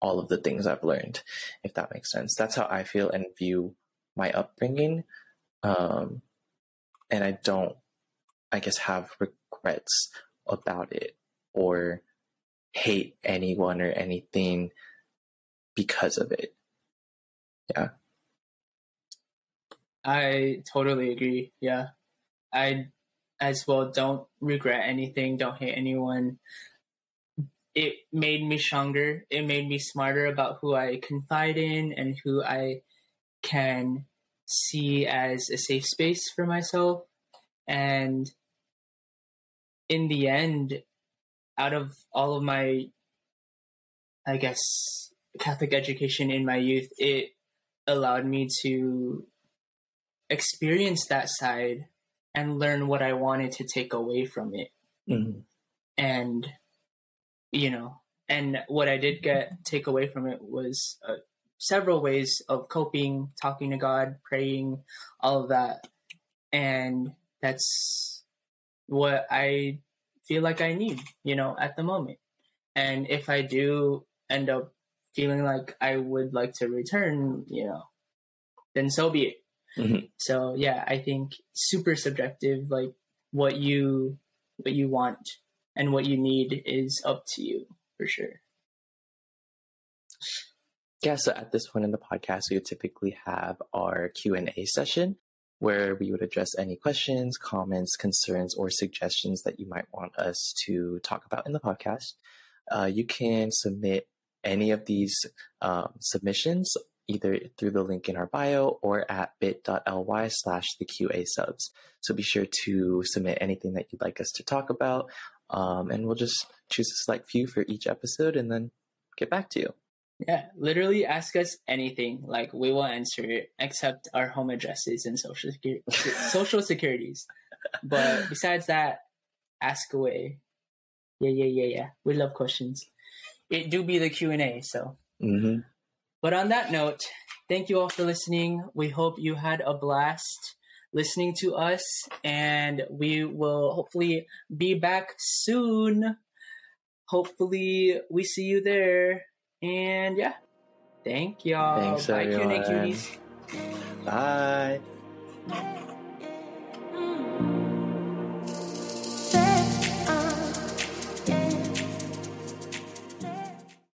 Speaker 1: all of the things I've learned, if that makes sense. That's how I feel and view my upbringing. Um, and I don't, I guess, have regrets about it or hate anyone or anything because of it. Yeah.
Speaker 2: I totally agree. Yeah. I as well don't regret anything, don't hate anyone. It made me stronger. It made me smarter about who I confide in and who I can see as a safe space for myself. And in the end, out of all of my, I guess, Catholic education in my youth, it allowed me to experience that side and learn what I wanted to take away from it. Mm-hmm. And, you know, and what I did get take away from it was a several ways of coping, talking to God, praying, all of that. And that's what I feel like I need, you know, at the moment. And if I do end up feeling like I would like to return, you know, then so be it.
Speaker 1: Mm-hmm.
Speaker 2: So yeah, I think super subjective, like what you what you want and what you need is up to you for sure.
Speaker 1: Yeah, so at this point in the podcast, we would typically have our Q and A session where we would address any questions, comments, concerns, or suggestions that you might want us to talk about in the podcast. Uh, you can submit any of these um, submissions either through the link in our bio or at bit.ly slash the QA subs. So be sure to submit anything that you'd like us to talk about, um, and we'll just choose a select few for each episode and then get back to you.
Speaker 2: Yeah, literally ask us anything. Like we will answer it, except our home addresses and social security, social securities. But besides that, ask away. Yeah, yeah, yeah, yeah. We love questions. It do be the Q and A. So,
Speaker 1: Mm-hmm.
Speaker 2: But on that note, thank you all for listening. We hope you had a blast listening to us, and we will hopefully be back soon. Hopefully, we see you there. And yeah, thank y'all.
Speaker 1: Thanks,
Speaker 2: Bye,
Speaker 1: everyone. Bye.